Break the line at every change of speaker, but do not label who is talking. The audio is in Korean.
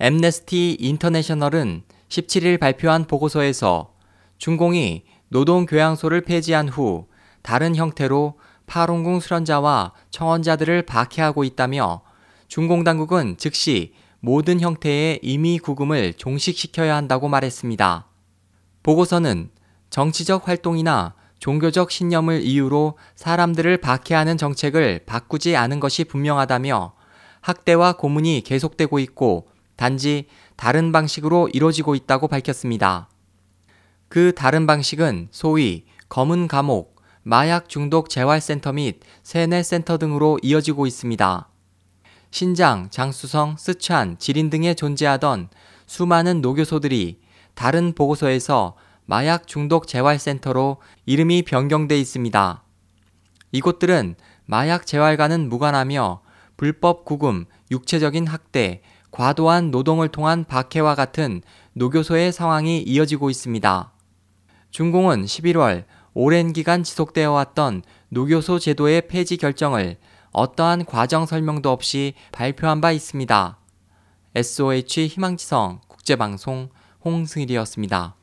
엠네스티 인터내셔널은 17일 발표한 보고서에서 중공이 노동교양소를 폐지한 후 다른 형태로 파룬궁 수련자와 청원자들을 박해하고 있다며 중공 당국은 즉시 모든 형태의 임의 구금을 종식시켜야 한다고 말했습니다. 보고서는 정치적 활동이나 종교적 신념을 이유로 사람들을 박해하는 정책을 바꾸지 않은 것이 분명하다며 학대와 고문이 계속되고 있고 단지 다른 방식으로 이루어지고 있다고 밝혔습니다. 그 다른 방식은 소위 검은 감옥, 마약 중독 재활센터 및 세뇌센터 등으로 이어지고 있습니다. 신장, 장수성, 스촨, 지린 등에 존재하던 수많은 노교소들이 다른 보고서에서 마약 중독 재활센터로 이름이 변경돼 있습니다. 이곳들은 마약 재활과는 무관하며 불법 구금, 육체적인 학대, 과도한 노동을 통한 박해와 같은 노교소의 상황이 이어지고 있습니다. 중공은 11월 오랜 기간 지속되어 왔던 노교소 제도의 폐지 결정을 어떠한 과정 설명도 없이 발표한 바 있습니다. SOH 희망지성 국제방송 홍승일이었습니다.